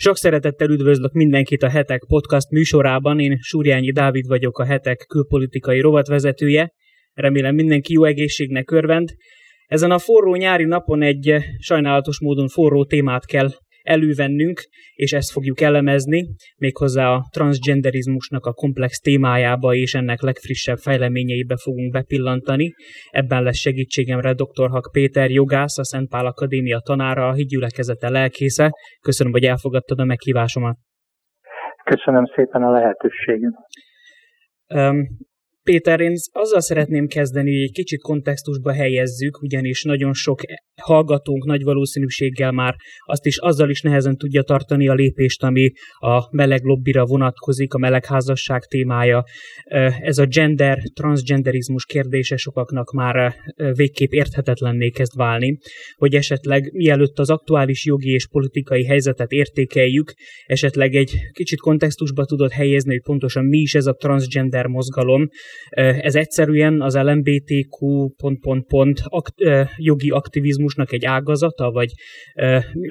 Sok szeretettel üdvözlök mindenkit a Hetek podcast műsorában. Én Súrjányi Dávid vagyok, a Hetek külpolitikai rovatvezetője. Remélem mindenki jó egészségnek örvend. Ezen a forró nyári napon egy sajnálatos módon forró témát kell elővennünk, és ezt fogjuk elemezni, méghozzá a transgenderizmusnak a komplex témájába és ennek legfrissebb fejleményeibe fogunk bepillantani. Ebben lesz segítségemre dr. Hak Péter, jogász, a Szent Pál Akadémia tanára, a hídgyülekezete lelkésze. Köszönöm, hogy elfogadtad a meghívásomat. Köszönöm szépen a lehetőséget. Péter, én azzal szeretném kezdeni, hogy egy kicsit kontextusba helyezzük, ugyanis nagyon sok hallgatónk nagy valószínűséggel már azt is azzal is nehezen tudja tartani a lépést, ami a meleg lobbira vonatkozik, a melegházasság témája. Ez a gender, transgenderizmus kérdése sokaknak már végképp érthetetlenné kezd válni, hogy esetleg mielőtt az aktuális jogi és politikai helyzetet értékeljük, esetleg egy kicsit kontextusba tudod helyezni, hogy pontosan mi is ez a transgender mozgalom, ez egyszerűen az LMBTQ pont, pont, pont akt, jogi aktivizmusnak egy ágazata, vagy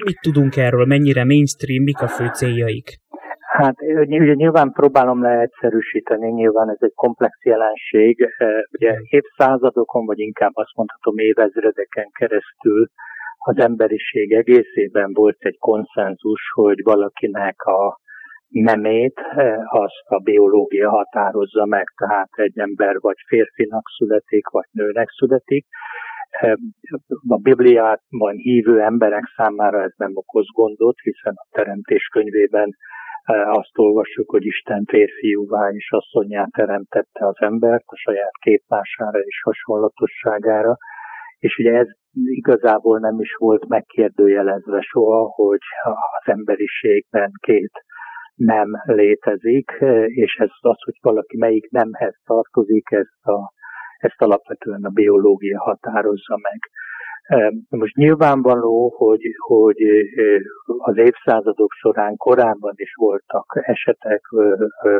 mit tudunk erről, mennyire mainstream, mik a fő céljaik? Hát ugye nyilván próbálom leegyszerűsíteni, nyilván ez egy komplex jelenség. Ugye évszázadokon, vagy inkább azt mondhatom évezredeken keresztül az emberiség egészében volt egy konszenzus, hogy valakinek a nemét, eh, azt a biológia határozza meg, tehát egy ember vagy férfinak születik, vagy nőnek születik. Eh, a Bibliában hívő emberek számára ez nem okoz gondot, hiszen a Teremtés könyvében eh, azt olvassuk, hogy Isten férfiúvá és asszonyá teremtette az embert a saját képmására és hasonlatosságára, és ugye ez igazából nem is volt megkérdőjelezve soha, hogy az emberiségben két nem létezik, és ez az, hogy valaki melyik nemhez tartozik, ezt, a, ezt alapvetően a biológia határozza meg. Most nyilvánvaló, hogy, hogy az évszázadok során korábban is voltak esetek,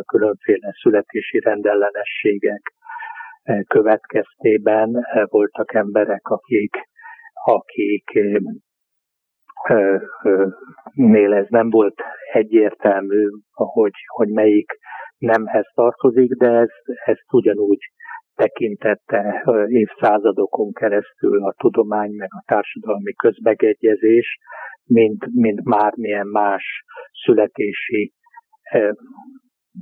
különféle születési rendellenességek következtében voltak emberek, akik, akik nél ez nem volt egyértelmű, hogy, hogy melyik nemhez tartozik, de ez, ezt ugyanúgy tekintette évszázadokon keresztül a tudomány meg a társadalmi közbegegyezés, mint, mint mármilyen más születési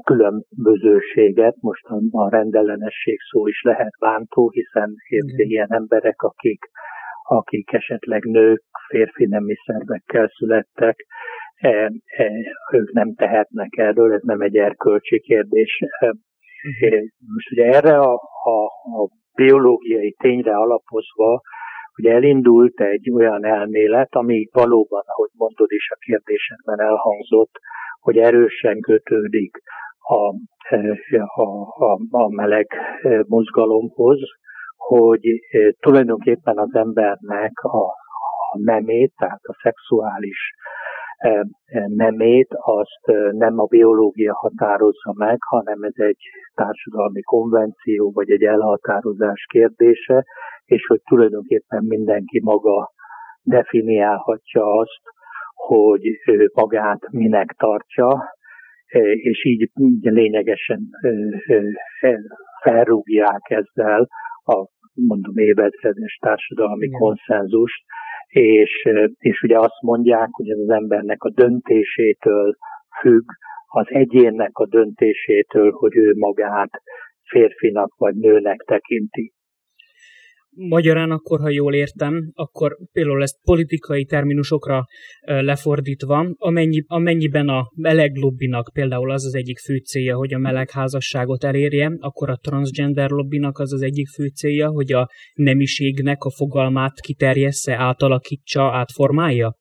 különbözőséget, most a rendellenesség szó is lehet bántó, hiszen ilyen emberek, akik akik esetleg nők, férfi nemi szervekkel születtek, e, e, ők nem tehetnek erről, ez nem egy erkölcsi kérdés. E, e most ugye erre a, a, a biológiai tényre alapozva, ugye elindult egy olyan elmélet, ami valóban, ahogy mondod is a kérdésedben elhangzott, hogy erősen kötődik a, a, a, a meleg mozgalomhoz, hogy tulajdonképpen az embernek a, a nemét, tehát a szexuális nemét, azt nem a biológia határozza meg, hanem ez egy társadalmi konvenció, vagy egy elhatározás kérdése, és hogy tulajdonképpen mindenki maga definiálhatja azt, hogy ő magát minek tartja, és így lényegesen felrúgják ezzel a mondom évezredes társadalmi Igen. konszenzust, és, és ugye azt mondják, hogy ez az embernek a döntésétől függ, az egyénnek a döntésétől, hogy ő magát férfinak vagy nőnek tekinti. Magyarán akkor, ha jól értem, akkor például ezt politikai terminusokra lefordítva, amennyi, amennyiben a meleg lobbinak például az az egyik fő célja, hogy a melegházasságot elérje, akkor a transgender lobbinak az az egyik fő célja, hogy a nemiségnek a fogalmát kiterjessze, átalakítsa, átformálja?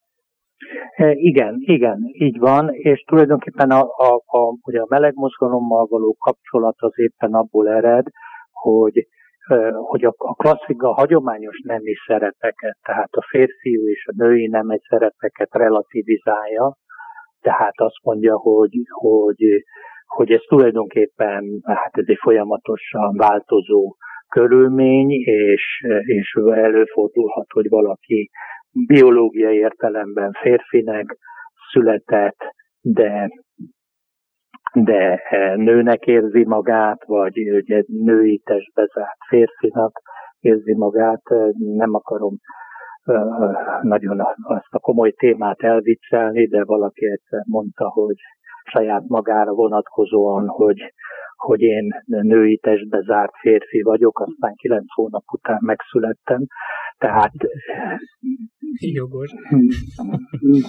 E, igen, igen, így van, és tulajdonképpen a, a, a, ugye a meleg mozgalommal való kapcsolat az éppen abból ered, hogy hogy a, a klasszik, a hagyományos nemi szerepeket, tehát a férfiú és a női nemi szerepeket relativizálja, tehát azt mondja, hogy, hogy, hogy ez tulajdonképpen, hát ez egy folyamatosan változó körülmény, és, és előfordulhat, hogy valaki biológiai értelemben férfinek született, de de nőnek érzi magát, vagy ugye női testbe zárt férfinak érzi magát, nem akarom nagyon azt a komoly témát elviccelni, de valaki egyszer mondta, hogy saját magára vonatkozóan, hogy, hogy én női testbe zárt férfi vagyok, aztán kilenc hónap után megszülettem, tehát Jogos.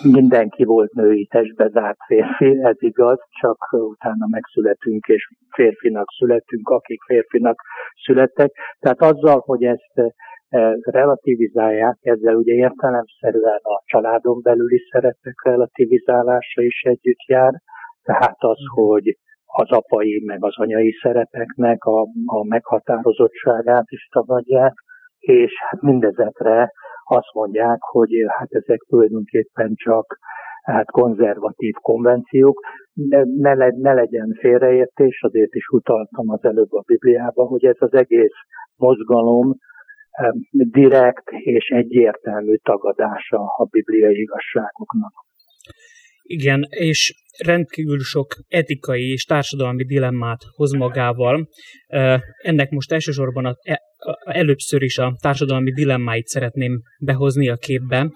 mindenki volt női testbe zárt férfi, ez igaz, csak utána megszületünk, és férfinak születünk, akik férfinak születtek. Tehát azzal, hogy ezt e, relativizálják, ezzel ugye értelemszerűen a családon belüli szerepek relativizálása is együtt jár, tehát az, hogy az apai meg az anyai szerepeknek a, a meghatározottságát is tagadják, és hát mindezekre azt mondják, hogy hát ezek tulajdonképpen csak hát konzervatív konvenciók, ne, ne, le, ne legyen félreértés, azért is utaltam az előbb a Bibliába, hogy ez az egész mozgalom direkt és egyértelmű tagadása a bibliai igazságoknak. Igen, és rendkívül sok etikai és társadalmi dilemmát hoz magával. Ennek most elsősorban a, e, először is a társadalmi dilemmáit szeretném behozni a képbe.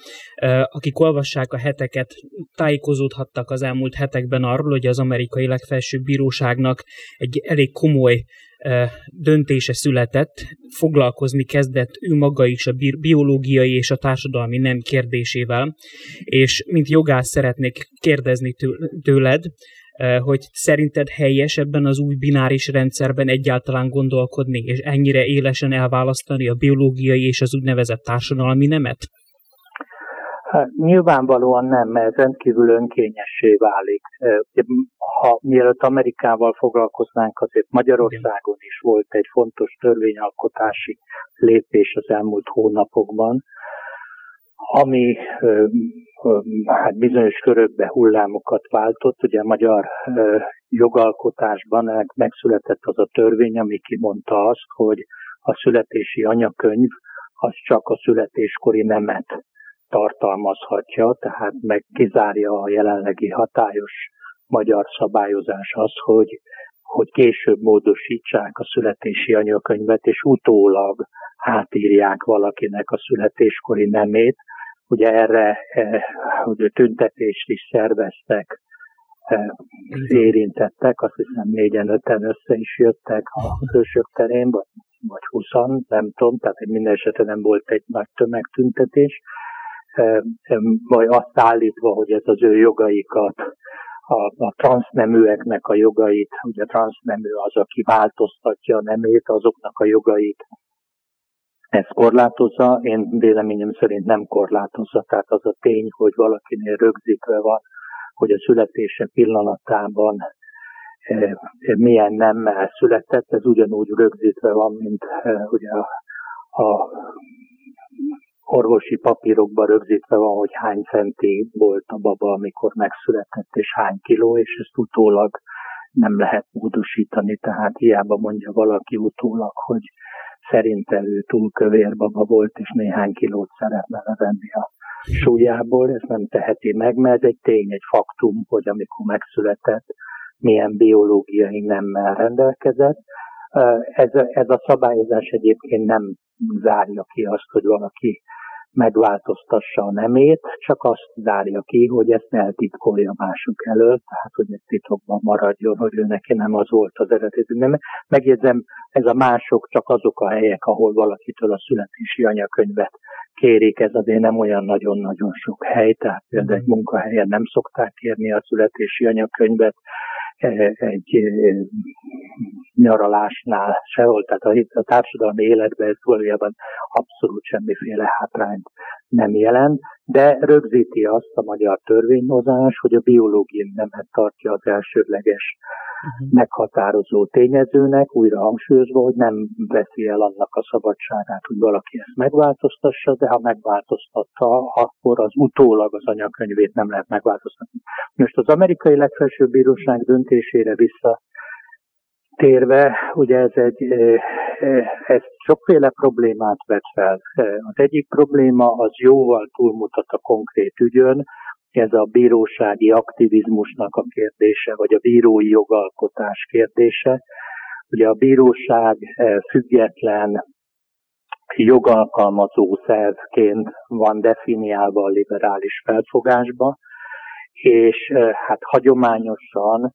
Akik olvassák a heteket, tájékozódhattak az elmúlt hetekben arról, hogy az amerikai legfelsőbb bíróságnak egy elég komoly döntése született, foglalkozni kezdett ő maga is a biológiai és a társadalmi nem kérdésével, és mint jogász szeretnék kérdezni tőled, hogy szerinted helyes ebben az új bináris rendszerben egyáltalán gondolkodni, és ennyire élesen elválasztani a biológiai és az úgynevezett társadalmi nemet? Hát, nyilvánvalóan nem, mert rendkívül önkényessé válik. Ha mielőtt Amerikával foglalkoznánk, azért Magyarországon is volt egy fontos törvényalkotási lépés az elmúlt hónapokban, ami hát bizonyos körökbe hullámokat váltott. Ugye a magyar jogalkotásban megszületett az a törvény, ami kimondta azt, hogy a születési anyakönyv az csak a születéskori nemet tartalmazhatja, tehát meg kizárja a jelenlegi hatályos magyar szabályozás az, hogy, hogy később módosítsák a születési anyakönyvet, és utólag átírják valakinek a születéskori nemét. Ugye erre ugye tüntetést is szerveztek érintettek, azt hiszem négyen, öten össze is jöttek a hősök terén, vagy, vagy huszan, nem tudom, tehát minden esetben nem volt egy nagy tömegtüntetés, vagy azt állítva, hogy ez az ő jogaikat, a, a transzneműeknek a jogait, ugye transznemű az, aki változtatja a nemét, azoknak a jogait ez korlátozza, én véleményem szerint nem korlátozza, tehát az a tény, hogy valakinél rögzítve van, hogy a születése pillanatában milyen nemmel született, ez ugyanúgy rögzítve van, mint ugye a, a orvosi papírokban rögzítve van, hogy hány centi volt a baba, amikor megszületett, és hány kiló, és ezt utólag nem lehet módosítani, tehát hiába mondja valaki utólag, hogy szerinte ő túl kövér baba volt, és néhány kilót szeretne levenni a súlyából, ezt nem teheti meg, mert ez egy tény, egy faktum, hogy amikor megszületett, milyen biológiai nemmel rendelkezett. Ez, ez a szabályozás egyébként nem zárja ki azt, hogy valaki megváltoztassa a nemét, csak azt zárja ki, hogy ezt eltitkolja mások előtt, tehát hogy ez titokban maradjon, hogy ő neki nem az volt az eredeti nem. Megjegyzem, ez a mások csak azok a helyek, ahol valakitől a születési anyakönyvet kérik, ez azért nem olyan nagyon-nagyon sok hely, tehát például egy munkahelyen nem szokták kérni a születési anyakönyvet, egy nyaralásnál sehol, tehát a, társadalmi életben ez valójában abszolút semmiféle hátrányt nem jelent, de rögzíti azt a magyar törvényhozás, hogy a biológiai nemet tartja az elsődleges uh-huh. meghatározó tényezőnek, újra hangsúlyozva, hogy nem veszi el annak a szabadságát, hogy valaki ezt megváltoztassa, de ha megváltoztatta, akkor az utólag az anyakönyvét nem lehet megváltoztatni. Most az amerikai legfelsőbb bíróság döntésére vissza térve, ugye ez egy, ez sokféle problémát vet fel. Az egyik probléma az jóval túlmutat a konkrét ügyön, ez a bírósági aktivizmusnak a kérdése, vagy a bírói jogalkotás kérdése. Ugye a bíróság független jogalkalmazó szervként van definiálva a liberális felfogásba, és hát hagyományosan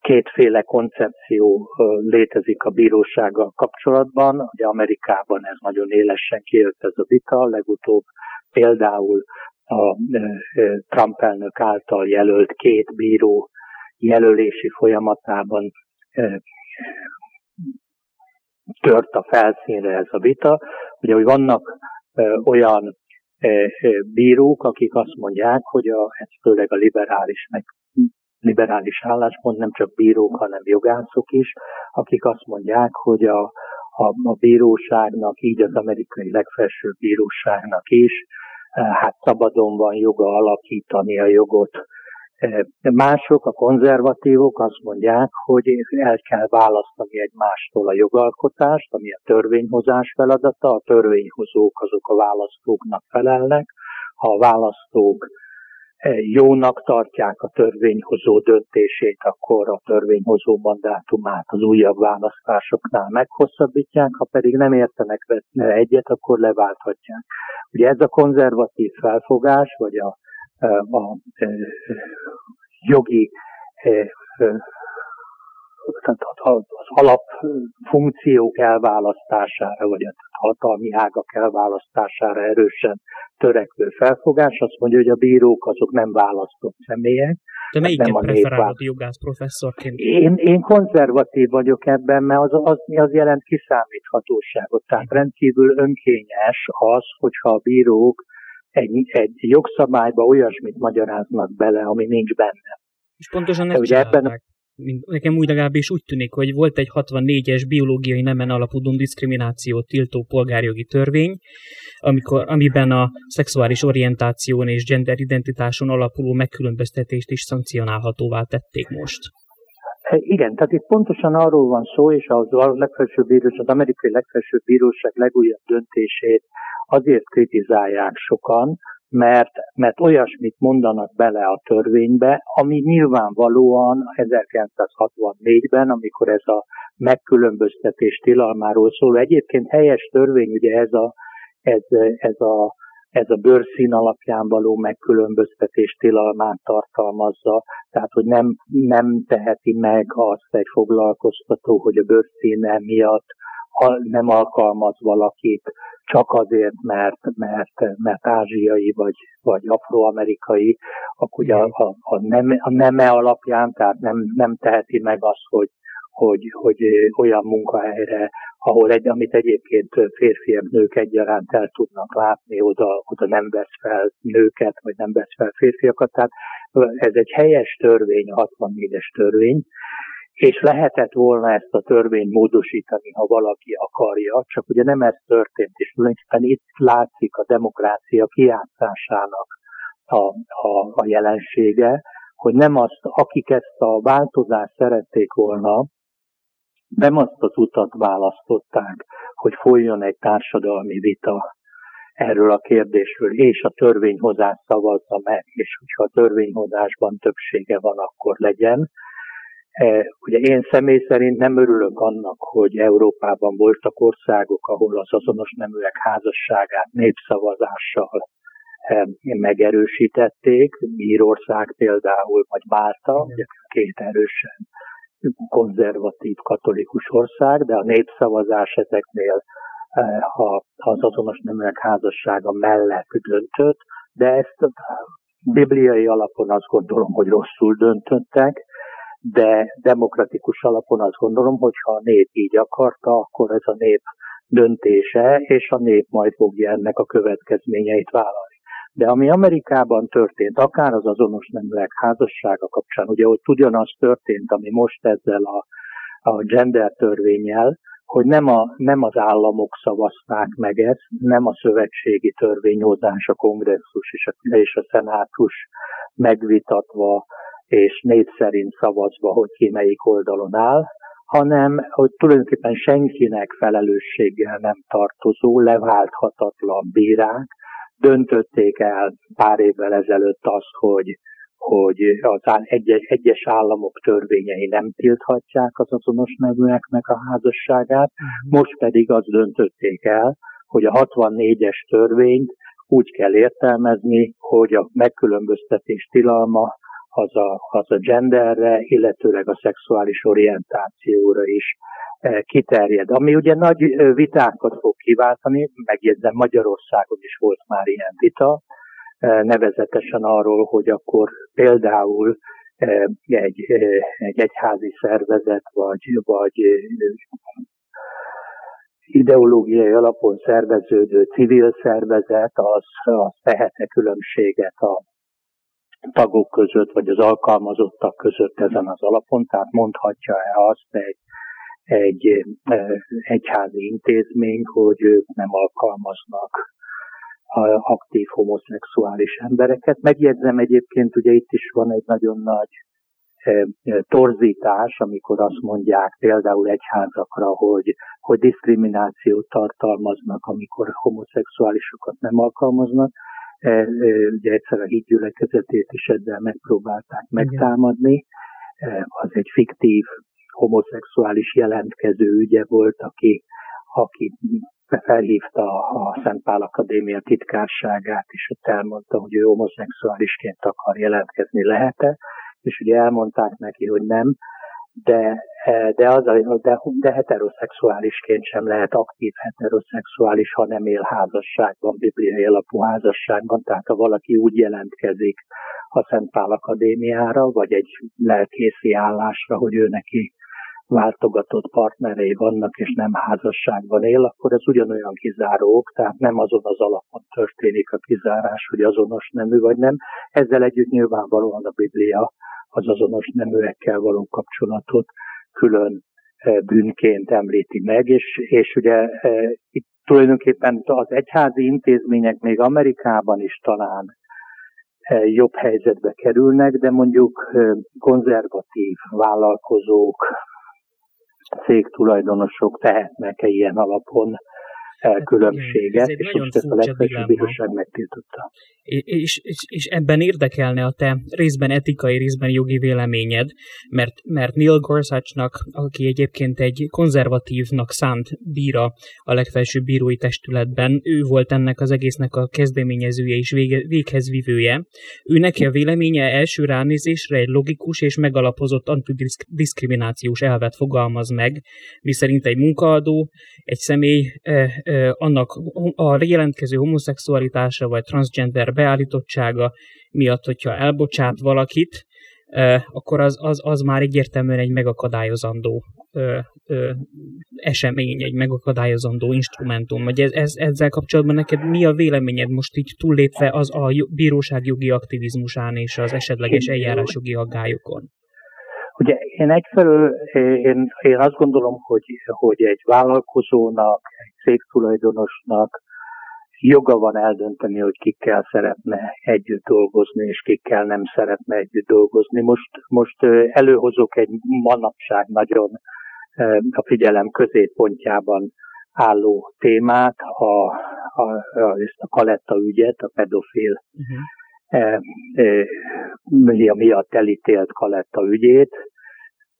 kétféle koncepció létezik a bírósággal kapcsolatban. Ugye Amerikában ez nagyon élesen kijött ez a vita, legutóbb például a Trump elnök által jelölt két bíró jelölési folyamatában tört a felszínre ez a vita. Ugye, hogy vannak olyan bírók, akik azt mondják, hogy a, ez főleg a liberális, liberális álláspont, nem csak bírók, hanem jogászok is, akik azt mondják, hogy a, a, a bíróságnak, így az amerikai legfelsőbb bíróságnak is, hát szabadon van joga alakítani a jogot. Mások, a konzervatívok azt mondják, hogy el kell választani egymástól a jogalkotást, ami a törvényhozás feladata, a törvényhozók azok a választóknak felelnek, ha a választók jónak tartják a törvényhozó döntését, akkor a törvényhozó mandátumát az újabb választásoknál meghosszabbítják, ha pedig nem értenek egyet, akkor leválthatják. Ugye ez a konzervatív felfogás, vagy a a jogi az alapfunkciók elválasztására, vagy a hatalmi ágak elválasztására erősen törekvő felfogás. Azt mondja, hogy a bírók azok nem választott személyek. De melyiket nem a preferálod jogász professzorként? Én, én konzervatív vagyok ebben, mert az, az, az jelent kiszámíthatóságot. Tehát rendkívül önkényes az, hogyha a bírók egy, egy jogszabályba olyasmit magyaráznak bele, ami nincs benne. És pontosan ezt ugye ebben Nekem úgy legalábbis úgy tűnik, hogy volt egy 64-es biológiai nemen alapuló diszkriminációt tiltó polgárjogi törvény, amikor, amiben a szexuális orientáción és gender identitáson alapuló megkülönböztetést is szankcionálhatóvá tették most. Igen, tehát itt pontosan arról van szó, és az, a legfelsőbb bíróság, az amerikai legfelsőbb bíróság legújabb döntését azért kritizálják sokan, mert, mert olyasmit mondanak bele a törvénybe, ami nyilvánvalóan 1964-ben, amikor ez a megkülönböztetés tilalmáról szól. Egyébként helyes törvény, ugye ez a, ez, ez a ez a bőrszín alapján való megkülönböztetés tilalmát tartalmazza, tehát hogy nem, nem teheti meg azt egy foglalkoztató, hogy a bőrszíne miatt nem alkalmaz valakit csak azért, mert, mert, mert ázsiai vagy, vagy afroamerikai, akkor ugye a, a, a, neme, a neme alapján, tehát nem, nem teheti meg azt, hogy, hogy, hogy olyan munkahelyre, ahol egy, amit egyébként férfiak, nők egyaránt el tudnak látni, oda, oda nem vesz fel nőket, vagy nem vesz fel férfiakat. Tehát ez egy helyes törvény, a 64-es törvény, és lehetett volna ezt a törvényt módosítani, ha valaki akarja, csak ugye nem ez történt, és tulajdonképpen itt látszik a demokrácia kiátszásának a, a, a jelensége, hogy nem azt, akik ezt a változást szerették volna, nem azt az utat választották, hogy folyjon egy társadalmi vita erről a kérdésről, és a törvényhozás szavazza meg, és hogyha a törvényhozásban többsége van, akkor legyen, ugye én személy szerint nem örülök annak, hogy Európában voltak országok, ahol az azonos neműek házasságát népszavazással e, megerősítették, Írország például, vagy Málta, két erősen konzervatív katolikus ország, de a népszavazás ezeknél e, az azonos neműek házassága mellett döntött, de ezt bibliai alapon azt gondolom, hogy rosszul döntöttek, de demokratikus alapon azt gondolom, hogy ha a nép így akarta, akkor ez a nép döntése, és a nép majd fogja ennek a következményeit vállalni. De ami Amerikában történt, akár az azonos neműek házassága kapcsán, ugye hogy ugyanaz történt, ami most ezzel a, a gender törvényel, hogy nem, a, nem az államok szavazták meg ezt, nem a szövetségi törvényhozás, a kongresszus és a, és a szenátus megvitatva és név szerint szavazva, hogy ki melyik oldalon áll, hanem hogy tulajdonképpen senkinek felelősséggel nem tartozó, leválthatatlan bírák döntötték el pár évvel ezelőtt azt, hogy, hogy az egyes, egyes államok törvényei nem tilthatják az azonos nevűeknek a házasságát, mhm. most pedig azt döntötték el, hogy a 64-es törvényt úgy kell értelmezni, hogy a megkülönböztetés tilalma az a, az a genderre, illetőleg a szexuális orientációra is eh, kiterjed. Ami ugye nagy vitákat fog kiváltani, megjegyzem Magyarországon is volt már ilyen vita, eh, nevezetesen arról, hogy akkor például eh, egy, egy egyházi szervezet, vagy, vagy ideológiai alapon szerveződő civil szervezet, az, az tehet-e különbséget a tagok között, vagy az alkalmazottak között ezen az alapon, tehát mondhatja-e azt egy, egy egyházi intézmény, hogy ők nem alkalmaznak aktív homoszexuális embereket. Megjegyzem egyébként, ugye itt is van egy nagyon nagy torzítás, amikor azt mondják például egyházakra, hogy, hogy diszkriminációt tartalmaznak, amikor homoszexuálisokat nem alkalmaznak. Ugye egyszer a hídgyülekezetét is ezzel megpróbálták megtámadni. Az egy fiktív homoszexuális jelentkező ügye volt, aki, aki felhívta a Szent Pál Akadémia titkárságát, és ott elmondta, hogy ő homoszexuálisként akar jelentkezni, lehet-e és ugye elmondták neki, hogy nem, de, e, de, az de, de heteroszexuálisként sem lehet aktív heteroszexuális, ha nem él házasságban, bibliai alapú házasságban, tehát ha valaki úgy jelentkezik a Szent Pál Akadémiára, vagy egy lelkészi állásra, hogy ő neki váltogatott partnerei vannak, és nem házasságban él, akkor ez ugyanolyan kizárók, tehát nem azon az alapon történik a kizárás, hogy azonos nemű vagy nem. Ezzel együtt nyilvánvalóan a Biblia az azonos neműekkel való kapcsolatot külön eh, bűnként említi meg, és, és ugye eh, itt tulajdonképpen az egyházi intézmények még Amerikában is talán eh, jobb helyzetbe kerülnek, de mondjuk konzervatív vállalkozók, cégtulajdonosok tehetnek-e ilyen alapon különbséget, és most ezt a legfelsőbb bíróság megtiltotta. És, és, és ebben érdekelne a te részben etikai, részben jogi véleményed, mert, mert Neil Gorsuchnak, aki egyébként egy konzervatívnak szánt bíra a legfelsőbb bírói testületben, ő volt ennek az egésznek a kezdeményezője és vége, véghez vivője. Ő neki a véleménye első ránézésre egy logikus és megalapozott antidiszkriminációs elvet fogalmaz meg, miszerint egy munkaadó, egy személy eh, annak a jelentkező homoszexualitása vagy transgender beállítottsága miatt, hogyha elbocsát valakit, akkor az, az, az már egyértelműen egy megakadályozandó ö, ö, esemény, egy megakadályozandó instrumentum. Vagy ez, ez, ezzel kapcsolatban neked mi a véleményed most így túllépve az a bíróság jogi aktivizmusán és az esetleges eljárásjogi aggályokon? Én egyfelől én, én azt gondolom, hogy, hogy egy vállalkozónak, egy cégtulajdonosnak joga van eldönteni, hogy kikkel szeretne együtt dolgozni, és kikkel nem szeretne együtt dolgozni. Most, most előhozok egy manapság nagyon a figyelem középpontjában álló témát, a, a, a, ezt a Kaletta ügyet, a pedofil uh-huh. e, e, miatt elítélt Kaletta ügyét,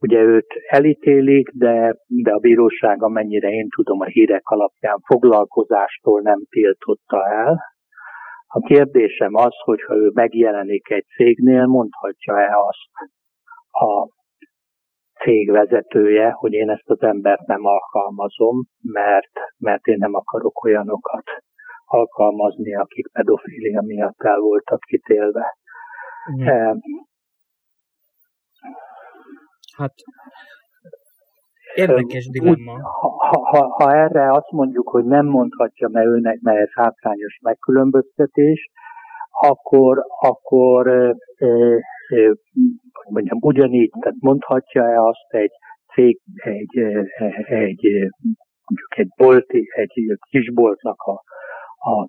Ugye őt elítélik, de, de a bíróság, amennyire én tudom, a hírek alapján foglalkozástól nem tiltotta el. A kérdésem az, hogy ha ő megjelenik egy cégnél, mondhatja-e azt a cég vezetője, hogy én ezt az embert nem alkalmazom, mert, mert én nem akarok olyanokat alkalmazni, akik pedofília miatt el voltak kitélve. Mm. Hát érdekes dilemma. Úgy, ha, ha, ha erre azt mondjuk, hogy nem mondhatja, mert őnek, mert ez hátrányos megkülönböztetés, akkor, akkor e, e, mondjam, ugyanígy, tehát mondhatja-e azt egy cég, egy, egy, mondjuk egy bolti, egy kisboltnak a, a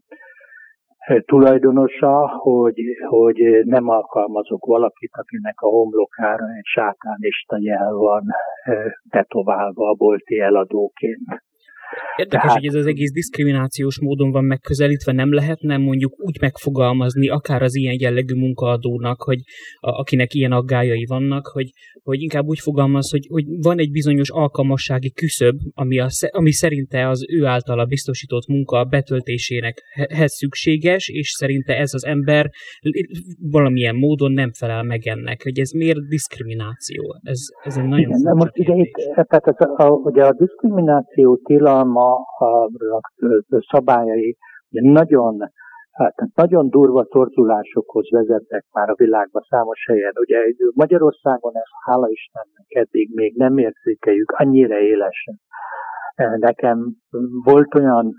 tulajdonosa, hogy, hogy nem alkalmazok valakit, akinek a homlokára egy sátánista jel van tetoválva a bolti eladóként. Érdekes, Tehát... hogy ez az egész diszkriminációs módon van megközelítve, nem lehetne mondjuk úgy megfogalmazni, akár az ilyen jellegű munkaadónak, hogy a, akinek ilyen aggájai vannak, hogy, hogy inkább úgy fogalmaz, hogy, hogy van egy bizonyos alkalmassági küszöb, ami, a, ami szerinte az ő általa biztosított munka betöltésének szükséges, és szerinte ez az ember valamilyen módon nem felel meg ennek. Hogy ez miért diszkrimináció? Ez, ez egy nagyon Igen, most ugye itt, tehát ez a, ugye a diszkrimináció tilalma a, a szabályai ugye nagyon Hát nagyon durva torzulásokhoz vezetnek már a világban számos helyen. Ugye Magyarországon ezt hála Istennek eddig még nem érzékeljük annyira élesen. Nekem volt olyan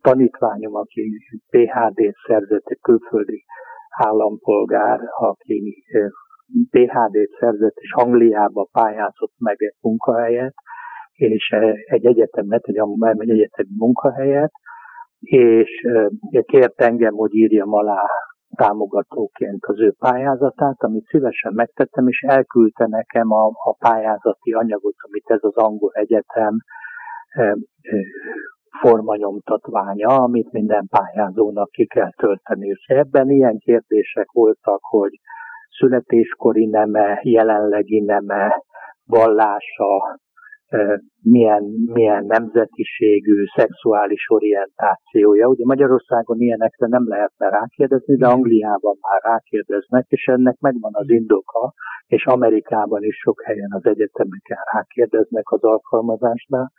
tanítványom, aki PHD-t szerzett, egy külföldi állampolgár, aki PHD-t szerzett, és Angliába pályázott meg egy munkahelyet, és egy egyetemet, egy, egy egyetemi munkahelyet, és kért engem, hogy írjam alá támogatóként az ő pályázatát, amit szívesen megtettem, és elküldte nekem a, a pályázati anyagot, amit ez az angol egyetem formanyomtatványa, amit minden pályázónak ki kell tölteni. És ebben ilyen kérdések voltak, hogy születéskori neme, jelenlegi neme, vallása, milyen, milyen nemzetiségű, szexuális orientációja. Ugye Magyarországon ilyenekre nem lehetne rákérdezni, de Angliában már rákérdeznek, és ennek megvan az indoka, és Amerikában is sok helyen az egyetemeken rákérdeznek az alkalmazásnál,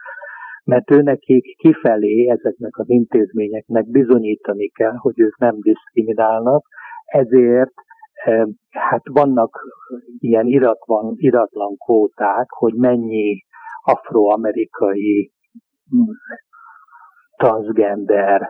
mert őnekik kifelé ezeknek az intézményeknek bizonyítani kell, hogy ők nem diszkriminálnak, ezért hát vannak ilyen iratlan, iratlan kvóták, hogy mennyi afroamerikai transgender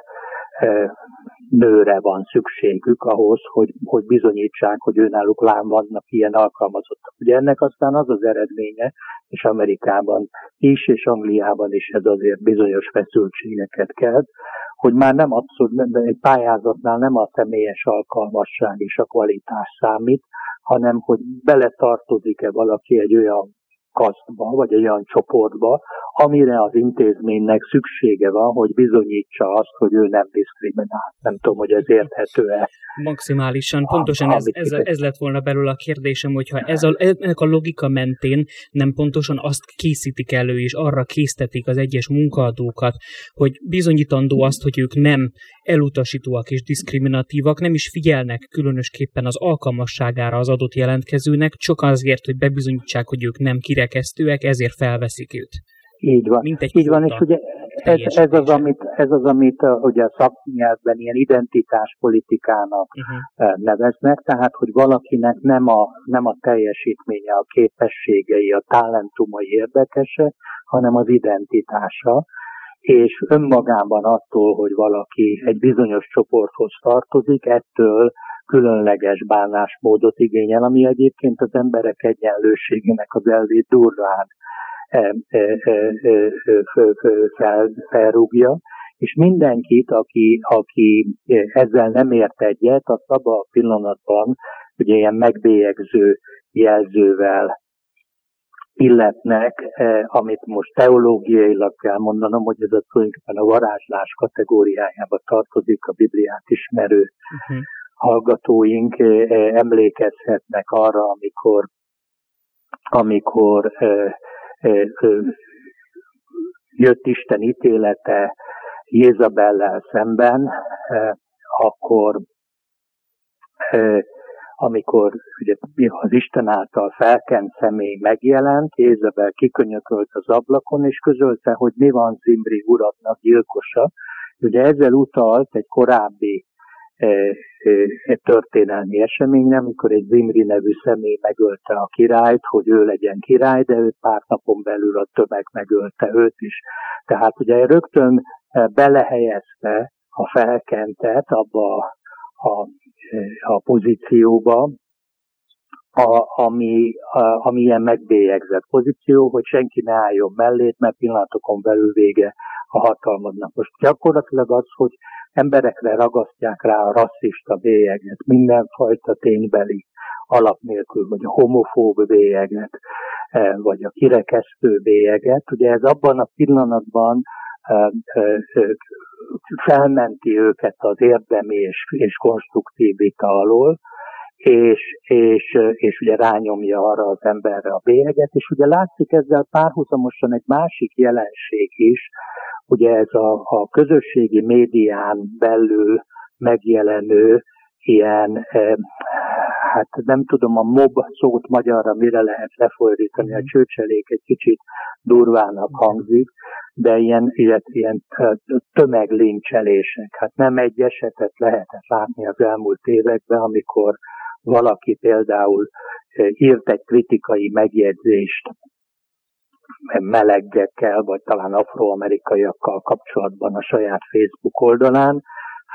nőre van szükségük ahhoz, hogy, hogy bizonyítsák, hogy őnáluk lám vannak ilyen alkalmazottak. Ugye ennek aztán az az eredménye, és Amerikában is, és Angliában is ez azért bizonyos feszültségeket kelt, hogy már nem abszolút, egy pályázatnál nem a személyes alkalmasság és a kvalitás számít, hanem hogy beletartozik-e valaki egy olyan kasztba, vagy egy olyan csoportba, amire az intézménynek szüksége van, hogy bizonyítsa azt, hogy ő nem diszkriminál. Nem tudom, hogy ez érthető-e. Maximálisan. Pontosan ez, ez, ez lett volna belőle a kérdésem, hogyha ez a, ennek a logika mentén nem pontosan azt készítik elő, és arra késztetik az egyes munkaadókat, hogy bizonyítandó azt, hogy ők nem elutasítóak és diszkriminatívak, nem is figyelnek különösképpen az alkalmasságára az adott jelentkezőnek, csak azért, hogy bebizonyítsák, hogy ők nem kirekesztőek, ezért felveszik őt. Így van. Mint egy Így van, és ugye ez, ez, az, amit, ez az, amit ugye a szaknyelvben ilyen identitáspolitikának uh-huh. neveznek, tehát, hogy valakinek nem a, nem a teljesítménye, a képességei, a talentumai érdekesek, hanem az identitása, és önmagában attól, hogy valaki egy bizonyos csoporthoz tartozik, ettől különleges bánásmódot igényel, ami egyébként az emberek egyenlőségének az elvét durván fel, felrúgja, és mindenkit, aki, aki ezzel nem ért egyet, az abban a pillanatban ugye ilyen megbélyegző jelzővel illetnek, amit most teológiailag kell mondanom, hogy ez a tulajdonképpen a varázslás kategóriájába tartozik a Bibliát ismerő uh-huh. hallgatóink, emlékezhetnek arra, amikor amikor jött Isten ítélete Jézabellel szemben, akkor amikor ugye az Isten által felkent személy megjelent, Jézabel kikönyökölt az ablakon, és közölte, hogy mi van Zimri uratnak gyilkosa. Ugye ezzel utalt egy korábbi egy történelmi eseményre, amikor egy Zimri nevű személy megölte a királyt, hogy ő legyen király, de őt pár napon belül a tömeg megölte őt is. Tehát ugye rögtön belehelyezte a felkentet abba a pozícióba, a, ami, a, ami ilyen megbélyegzett pozíció, hogy senki ne álljon mellét, mert pillanatokon belül vége a hatalmadnak. Most gyakorlatilag az, hogy emberekre ragasztják rá a rasszista bélyeget, mindenfajta ténybeli alap nélkül, vagy a homofób bélyeget, e, vagy a kirekesztő bélyeget. Ugye ez abban a pillanatban felmenti őket az érdemi és, és konstruktív vita alól, és, és, és ugye rányomja arra az emberre a bélyeget, és ugye látszik ezzel párhuzamosan egy másik jelenség is, ugye ez a, a közösségi médián belül megjelenő ilyen, hát nem tudom a mob szót magyarra mire lehet lefordítani, a csőcselék egy kicsit durvának hangzik, de ilyen, ilyen, ilyen tömeglincselések. Hát nem egy esetet lehetett látni az elmúlt években, amikor valaki például írt egy kritikai megjegyzést meleggekkel, vagy talán afroamerikaiakkal kapcsolatban a saját Facebook oldalán,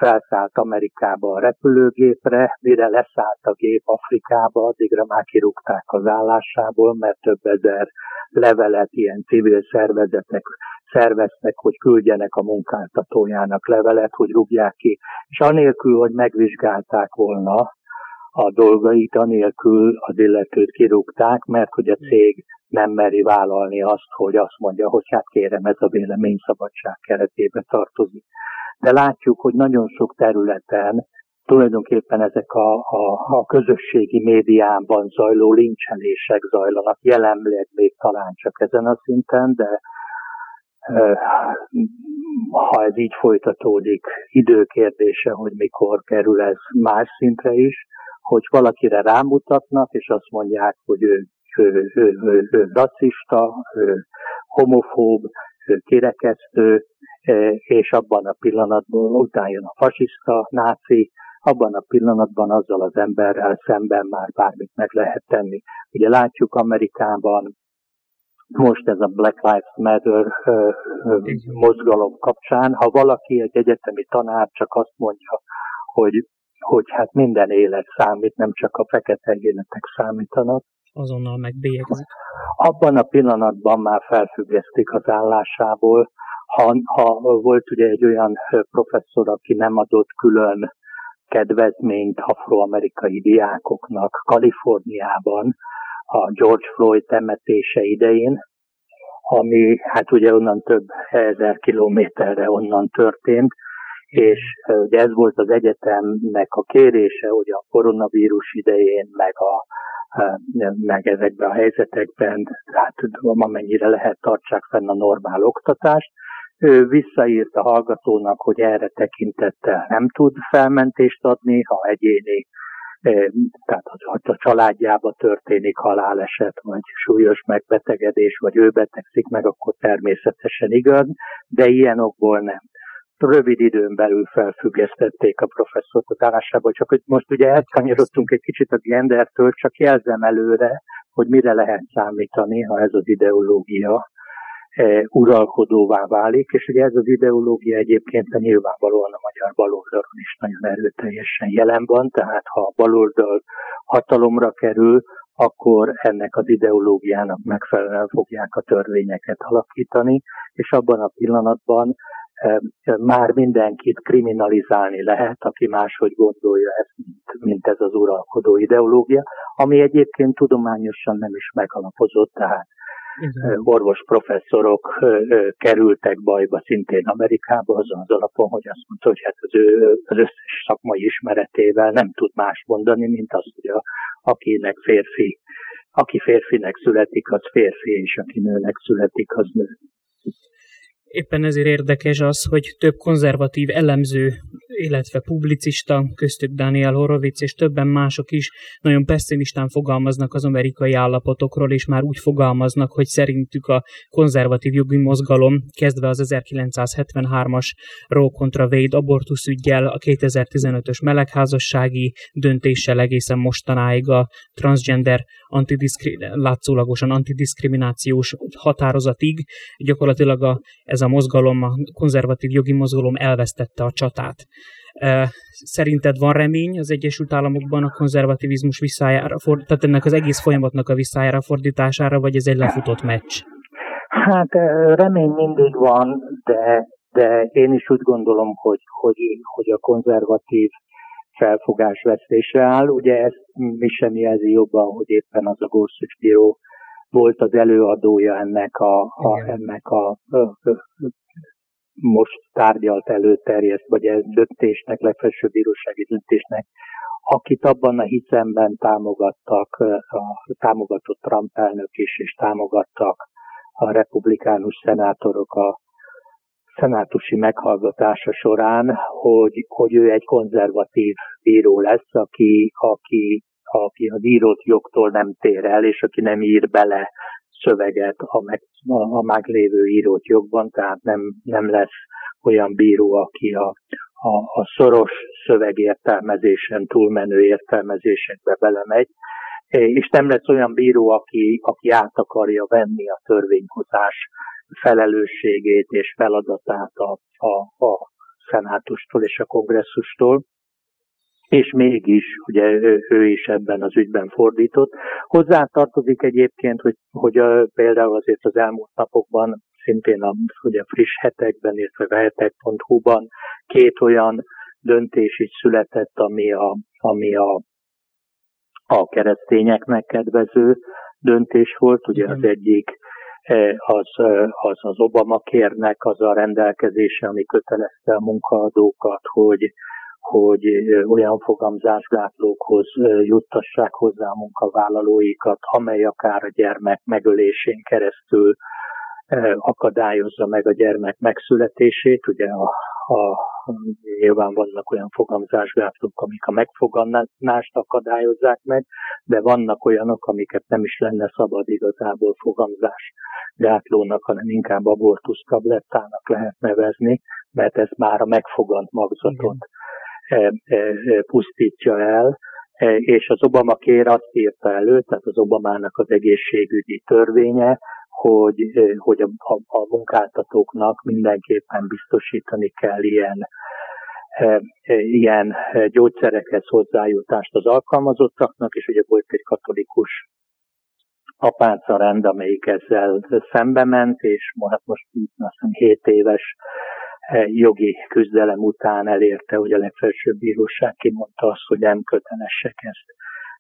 felszállt Amerikába a repülőgépre, mire leszállt a gép Afrikába, addigra már kirúgták az állásából, mert több ezer levelet ilyen civil szervezetek szerveztek, hogy küldjenek a munkáltatójának levelet, hogy rúgják ki. És anélkül, hogy megvizsgálták volna a dolgait, anélkül az illetőt kirúgták, mert hogy a cég nem meri vállalni azt, hogy azt mondja, hogy hát kérem, ez a véleményszabadság keretébe tartozik de látjuk, hogy nagyon sok területen tulajdonképpen ezek a, a, a közösségi médiában zajló lincselések zajlanak, jelenleg még talán csak ezen a szinten, de ha ez így folytatódik, időkérdése, hogy mikor kerül ez más szintre is, hogy valakire rámutatnak, és azt mondják, hogy ő, ő, ő, ő, ő rasszista, ő homofób, kirekesztő, és abban a pillanatban után jön a fasiszta, náci, abban a pillanatban azzal az emberrel szemben már bármit meg lehet tenni. Ugye látjuk Amerikában most ez a Black Lives Matter mozgalom kapcsán, ha valaki egy egyetemi tanár csak azt mondja, hogy, hogy hát minden élet számít, nem csak a fekete életek számítanak, azonnal megbélyegezik. Abban a pillanatban már felfüggesztik az állásából, ha, ha volt ugye egy olyan professzor, aki nem adott külön kedvezményt afroamerikai diákoknak Kaliforniában a George Floyd temetése idején, ami hát ugye onnan több ezer kilométerre onnan történt, és ugye ez volt az egyetemnek a kérése, hogy a koronavírus idején, meg, a, meg ezekben a helyzetekben, hát amennyire lehet tartsák fenn a normál oktatást, ő visszaírt a hallgatónak, hogy erre tekintettel nem tud felmentést adni, ha egyéni, tehát ha a családjába történik haláleset, vagy súlyos megbetegedés, vagy ő betegszik meg, akkor természetesen igaz, de ilyen okból nem. Rövid időn belül felfüggesztették a professzort az állásából, csak hogy most ugye elkanyarodtunk egy kicsit a gendertől, csak jelzem előre, hogy mire lehet számítani, ha ez az ideológia E, uralkodóvá válik, és ugye ez az ideológia egyébként a nyilvánvalóan a magyar baloldalon is nagyon erőteljesen jelen van, tehát ha a baloldal hatalomra kerül, akkor ennek az ideológiának megfelelően fogják a törvényeket alakítani, és abban a pillanatban már mindenkit kriminalizálni lehet, aki máshogy gondolja ezt, mint, mint ez az uralkodó ideológia, ami egyébként tudományosan nem is megalapozott, tehát igen. orvos professzorok kerültek bajba szintén Amerikába azon az alapon, hogy azt mondta, hogy hát az ő az összes szakmai ismeretével nem tud más mondani, mint azt, hogy a, akinek férfi, aki férfinek születik, az férfi, és aki nőnek születik, az nő. Éppen ezért érdekes az, hogy több konzervatív elemző, illetve publicista, köztük Daniel Horowitz és többen mások is nagyon pessimistán fogalmaznak az amerikai állapotokról, és már úgy fogalmaznak, hogy szerintük a konzervatív jogi mozgalom, kezdve az 1973-as Roe kontra Wade abortusz ügyjel, a 2015-ös melegházassági döntéssel egészen mostanáig a transgender antidiszkri- látszólagosan antidiszkriminációs határozatig, gyakorlatilag a, ez a mozgalom, a konzervatív jogi mozgalom elvesztette a csatát. Szerinted van remény az Egyesült Államokban a konzervativizmus visszájára, tehát ennek az egész folyamatnak a visszájára fordítására, vagy ez egy lefutott meccs? Hát remény mindig van, de, de én is úgy gondolom, hogy, hogy, hogy a konzervatív felfogás vesztésre áll. Ugye ezt mi sem jelzi jobban, hogy éppen az a Gorsuch bíró volt az előadója ennek a, a, ennek a, a, most tárgyalt előterjeszt, vagy ez döntésnek, legfelsőbb bírósági döntésnek, akit abban a hiszemben támogattak, a, támogatott Trump elnök is, és támogattak a republikánus szenátorok a szenátusi meghallgatása során, hogy, hogy ő egy konzervatív bíró lesz, aki, aki, aki az írott jogtól nem tér el, és aki nem ír bele szöveget a, meg, a, a meglévő írott jogban, tehát nem, nem lesz olyan bíró, aki a, a, a szoros szövegértelmezésen, túlmenő értelmezésekbe belemegy, és nem lesz olyan bíró, aki, aki át akarja venni a törvényhozás felelősségét és feladatát a, a, a szenátustól és a kongresszustól, és mégis ugye ő, ő is ebben az ügyben fordított. Hozzá tartozik egyébként, hogy, hogy a, például azért az elmúlt napokban, szintén a, ugye friss hetekben, illetve a hetek.hu-ban két olyan döntés is született, ami a, ami a, a keresztényeknek kedvező döntés volt. Ugye az egyik e, az, e, az az Obama kérnek az a rendelkezése, ami kötelezte a munkaadókat, hogy hogy olyan fogamzásgátlókhoz juttassák hozzá a munkavállalóikat, amely akár a gyermek megölésén keresztül akadályozza meg a gyermek megszületését. Ugye a, a, nyilván vannak olyan fogamzásgátlók, amik a megfoganást akadályozzák meg, de vannak olyanok, amiket nem is lenne szabad igazából fogamzásgátlónak, hanem inkább abortusztablettának lehet nevezni, mert ez már a megfogant magzatot Igen pusztítja el, és az Obama kér azt írta elő, tehát az Obamának az egészségügyi törvénye, hogy, hogy a, a, a munkáltatóknak mindenképpen biztosítani kell ilyen, ilyen gyógyszerekhez hozzájutást az alkalmazottaknak, és ugye volt egy katolikus apáca rend, amelyik ezzel szembe ment, és hát most azt hiszem 7 éves E, jogi küzdelem után elérte, hogy a legfelsőbb bíróság kimondta azt, hogy nem kötelesek ezt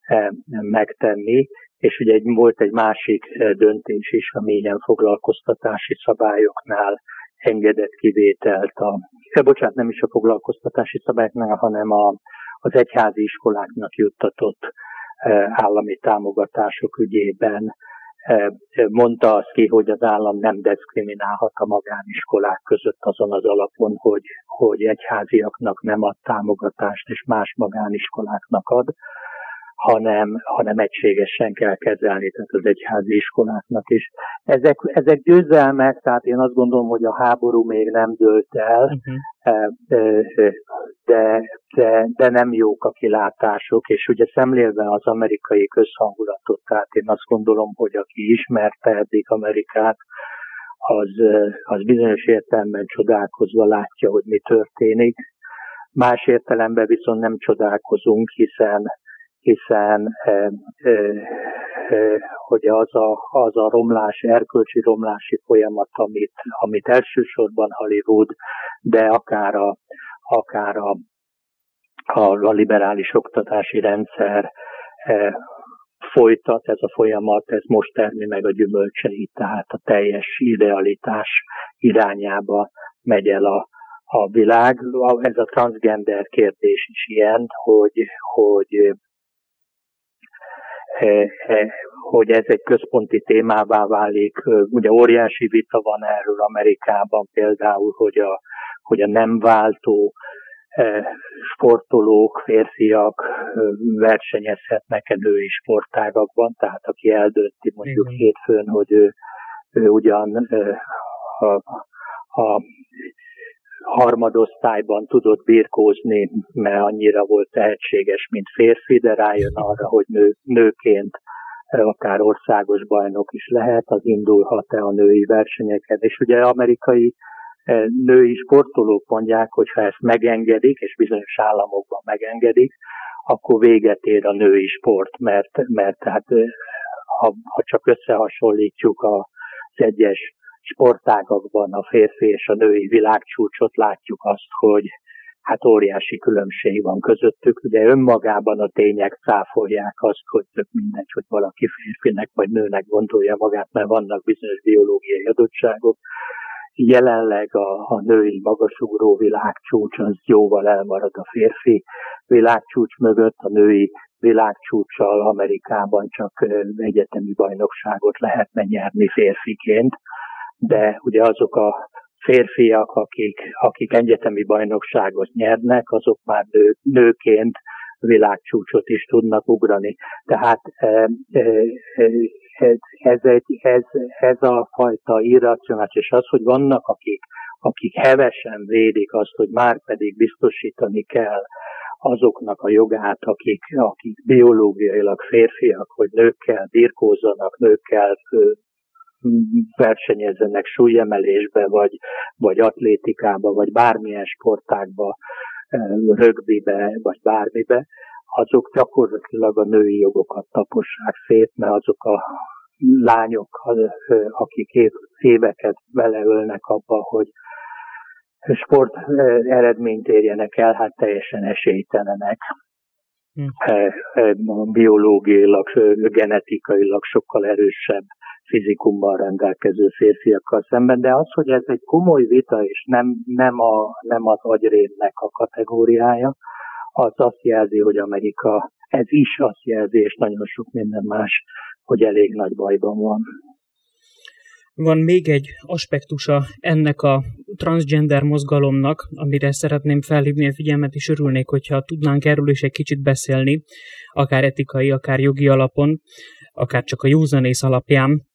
e, megtenni, és ugye egy, volt egy másik e, döntés is, a mélyen foglalkoztatási szabályoknál engedett kivételt a, bocsánat, nem is a foglalkoztatási szabályoknál, hanem a, az egyházi iskoláknak juttatott állami támogatások ügyében mondta azt ki, hogy az állam nem diszkriminálhat a magániskolák között azon az alapon, hogy, hogy egyháziaknak nem ad támogatást, és más magániskoláknak ad, hanem, hanem egységesen kell kezelni, tehát az egyházi iskoláknak is. Ezek, ezek győzelmek, tehát én azt gondolom, hogy a háború még nem dőlt el, uh-huh. de, de, de nem jók a kilátások, és ugye szemlélve az amerikai közhangulatot, tehát én azt gondolom, hogy aki ismerte eddig Amerikát, az, az bizonyos értelemben csodálkozva látja, hogy mi történik. Más értelemben viszont nem csodálkozunk, hiszen hiszen e, e, e, hogy az a, az a romlás, erkölcsi romlási folyamat, amit, amit elsősorban Hollywood, de akár a, akár a, a, a liberális oktatási rendszer e, folytat, ez a folyamat, ez most termi meg a gyümölcseit, tehát a teljes idealitás irányába megy el a, a világ. Ez a transgender kérdés is ilyen, hogy, hogy hogy ez egy központi témává válik. Ugye óriási vita van erről Amerikában például, hogy a, hogy a nem váltó e, sportolók, férfiak versenyezhetnek a női sportágakban, tehát aki eldönti mondjuk Igen. hétfőn, hogy ő, ő ugyan a, a harmadosztályban tudott birkózni, mert annyira volt tehetséges, mint férfi, de rájön arra, hogy nő, nőként akár országos bajnok is lehet, az indulhat-e a női versenyeken. És ugye amerikai női sportolók mondják, hogy ha ezt megengedik, és bizonyos államokban megengedik, akkor véget ér a női sport, mert, mert hát, ha, ha csak összehasonlítjuk az egyes sportágakban a férfi és a női világcsúcsot látjuk azt, hogy hát óriási különbség van közöttük. Ugye önmagában a tények cáfolják azt, hogy tök mindegy, hogy valaki férfinek vagy nőnek gondolja magát, mert vannak bizonyos biológiai adottságok, Jelenleg a, a női magasugró világcsúcs az jóval elmarad a férfi világcsúcs mögött, a női világcsúcssal Amerikában csak egyetemi bajnokságot lehetne nyerni férfiként, de ugye azok a férfiak, akik, akik egyetemi bajnokságot nyernek, azok már nő, nőként világcsúcsot is tudnak ugrani. Tehát ez, egy, ez, ez a fajta irracionális, és az, hogy vannak, akik, akik hevesen védik azt, hogy már pedig biztosítani kell azoknak a jogát, akik, akik biológiailag férfiak, hogy nőkkel birkózzanak, nőkkel versenyezzenek súlyemelésbe, vagy, vagy atlétikába, vagy bármilyen sportákba, rögbibe, vagy bármibe, azok gyakorlatilag a női jogokat tapossák szét, mert azok a lányok, akik éveket beleölnek abba, hogy sport eredményt érjenek el, hát teljesen esélytelenek. Hm. Biológiailag, genetikailag sokkal erősebb fizikummal rendelkező férfiakkal szemben, de az, hogy ez egy komoly vita, és nem, nem, a, nem az agyrémnek a kategóriája, az azt jelzi, hogy Amerika, ez is azt jelzi, és nagyon sok minden más, hogy elég nagy bajban van. Van még egy aspektusa ennek a transgender mozgalomnak, amire szeretném felhívni a figyelmet, és örülnék, hogyha tudnánk erről is egy kicsit beszélni, akár etikai, akár jogi alapon, akár csak a józanész alapján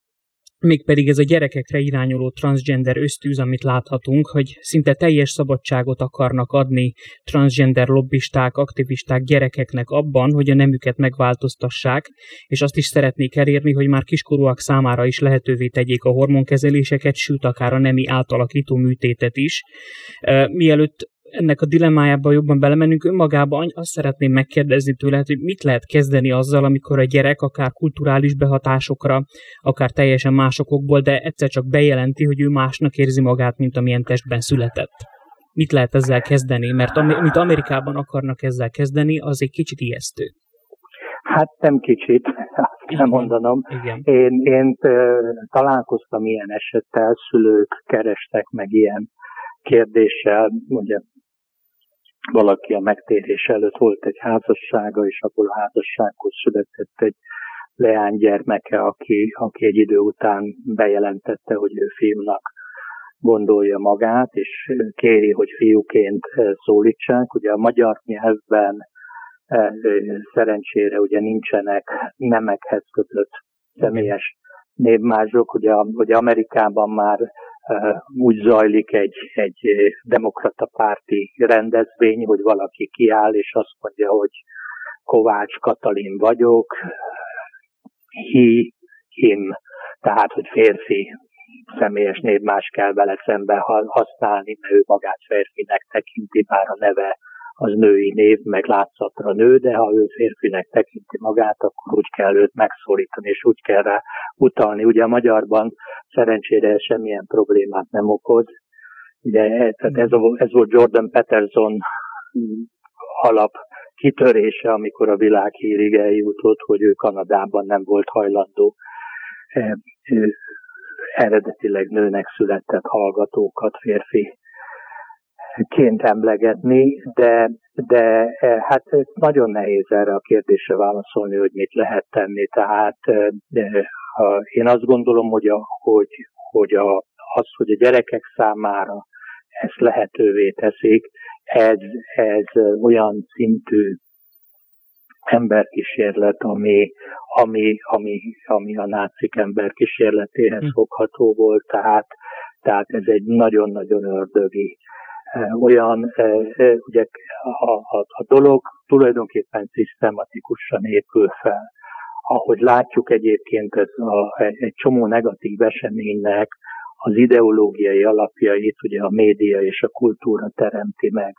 mégpedig ez a gyerekekre irányuló transgender ösztűz, amit láthatunk, hogy szinte teljes szabadságot akarnak adni transgender lobbisták, aktivisták gyerekeknek abban, hogy a nemüket megváltoztassák, és azt is szeretnék elérni, hogy már kiskorúak számára is lehetővé tegyék a hormonkezeléseket, sőt akár a nemi átalakító műtétet is. Mielőtt ennek a dilemmájába jobban belemenünk, önmagában azt szeretném megkérdezni tőle, hogy mit lehet kezdeni azzal, amikor a gyerek akár kulturális behatásokra, akár teljesen másokokból, de egyszer csak bejelenti, hogy ő másnak érzi magát, mint amilyen testben született. Mit lehet ezzel kezdeni? Mert amit Amerikában akarnak ezzel kezdeni, az egy kicsit ijesztő. Hát nem kicsit, azt kell mondanom. Igen. Én, én találkoztam ilyen esettel, szülők kerestek meg ilyen kérdéssel, ugye valaki a megtérés előtt volt egy házassága, és abból a házassághoz született egy leánygyermeke, aki, aki egy idő után bejelentette, hogy ő fiúnak gondolja magát, és kéri, hogy fiúként szólítsák. Ugye a magyar nyelvben szerencsére ugye nincsenek nemekhez kötött személyes névmások. Ugye, ugye Amerikában már úgy zajlik egy, egy demokrata párti rendezvény, hogy valaki kiáll, és azt mondja, hogy Kovács Katalin vagyok, he, him, tehát, hogy férfi személyes névmás kell vele szemben használni, mert ő magát férfinek tekinti, bár a neve az női név, meg látszatra nő, de ha ő férfinek tekinti magát, akkor úgy kell őt megszólítani, és úgy kell rá utalni. Ugye a magyarban szerencsére semmilyen problémát nem okoz. Ugye tehát ez, ez volt Jordan Peterson alap kitörése, amikor a világ hírig eljutott, hogy ő Kanadában nem volt hajlandó e, eredetileg nőnek született hallgatókat, férfi ként emlegetni, de, de eh, hát nagyon nehéz erre a kérdésre válaszolni, hogy mit lehet tenni. Tehát de, ha én azt gondolom, hogy, a, hogy, hogy a, az, hogy a gyerekek számára ezt lehetővé teszik, ez, ez olyan szintű emberkísérlet, ami, ami, ami, ami a nácik emberkísérletéhez hm. fogható volt, tehát, tehát ez egy nagyon-nagyon ördögi olyan, ugye a, a, a dolog tulajdonképpen szisztematikusan épül fel. Ahogy látjuk egyébként ez a, egy csomó negatív eseménynek az ideológiai alapjait ugye a média és a kultúra teremti meg.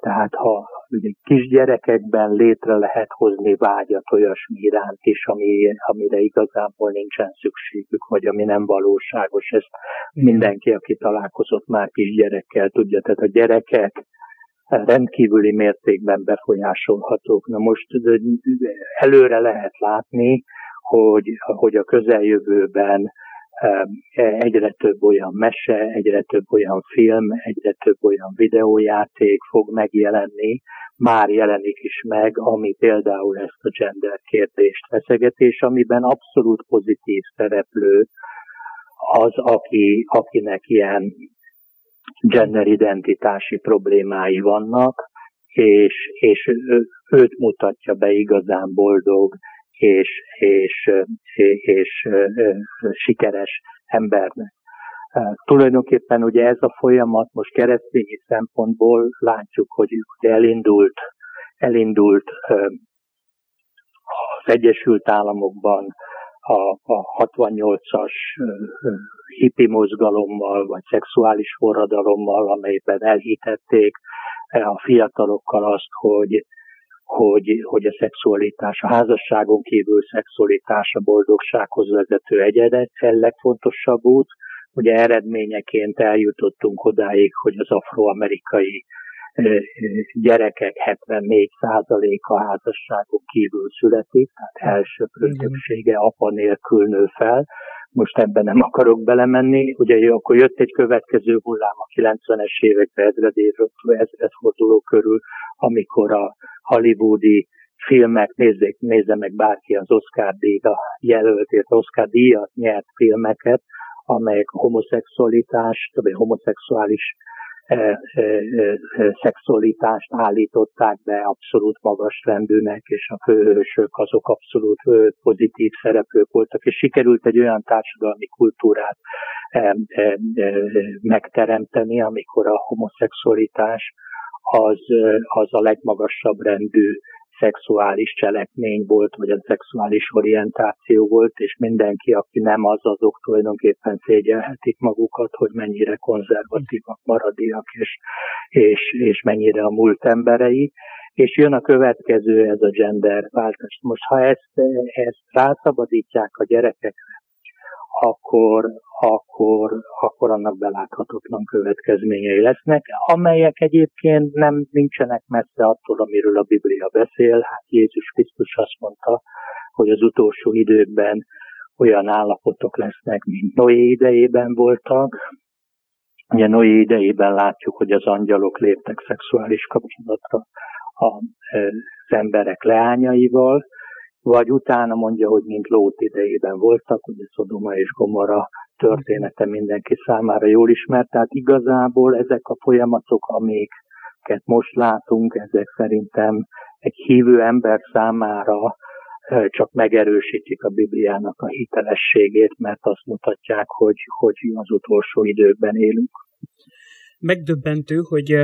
Tehát ha ugye kisgyerekekben létre lehet hozni vágyat olyasmi iránt is, ami, amire igazából nincsen szükségük, vagy ami nem valóságos. Ezt mindenki, aki találkozott már kisgyerekkel tudja. Tehát a gyerekek rendkívüli mértékben befolyásolhatók. Na most előre lehet látni, hogy, hogy a közeljövőben egyre több olyan mese, egyre több olyan film, egyre több olyan videójáték fog megjelenni, már jelenik is meg, ami például ezt a gender kérdést feszegetés, amiben abszolút pozitív szereplő az, aki, akinek ilyen gender identitási problémái vannak, és, és őt mutatja be igazán boldog és, és, és, és sikeres embernek. Tulajdonképpen ugye ez a folyamat most keresztényi szempontból látjuk, hogy elindult, elindult az Egyesült Államokban a, a 68-as hippi mozgalommal, vagy szexuális forradalommal, amelyben elhitették a fiatalokkal azt, hogy, hogy, hogy a szexualitás, a házasságon kívül szexualitás a boldogsághoz vezető egyedet, a legfontosabb út. Ugye eredményeként eljutottunk odáig, hogy az afroamerikai gyerekek 74%-a házasságon kívül születik, tehát első többsége apa nélkül nő fel. Most ebben nem akarok belemenni. Ugye akkor jött egy következő hullám a 90-es években ezredforduló körül, amikor a hollywoodi filmek, nézzék, nézze meg bárki az Oscar díjra jelöltért, Oscar díjat nyert filmeket, amelyek homoszexualitást, vagy homoszexuális szexualitást állították be abszolút magas rendűnek, és a főhősök azok abszolút pozitív szereplők voltak, és sikerült egy olyan társadalmi kultúrát megteremteni, amikor a homoszexualitás az, az a legmagasabb rendű szexuális cselekmény volt, vagy a szexuális orientáció volt, és mindenki, aki nem az, azok tulajdonképpen szégyelhetik magukat, hogy mennyire konzervatívak, maradiak, és, és, és mennyire a múlt emberei. És jön a következő, ez a gender váltás. Most ha ezt, ezt rászabadítják a gyerekekre, akkor, akkor, akkor annak beláthatatlan következményei lesznek, amelyek egyébként nem nincsenek messze attól, amiről a Biblia beszél. Hát Jézus Krisztus azt mondta, hogy az utolsó időkben olyan állapotok lesznek, mint Noé idejében voltak. Ugye Noé idejében látjuk, hogy az angyalok léptek szexuális kapcsolatra az emberek leányaival, vagy utána mondja, hogy mint Lót idejében voltak, ugye Szodoma és Gomora története mindenki számára jól ismert, tehát igazából ezek a folyamatok, amiket most látunk, ezek szerintem egy hívő ember számára csak megerősítik a Bibliának a hitelességét, mert azt mutatják, hogy, hogy az utolsó időkben élünk. Megdöbbentő, hogy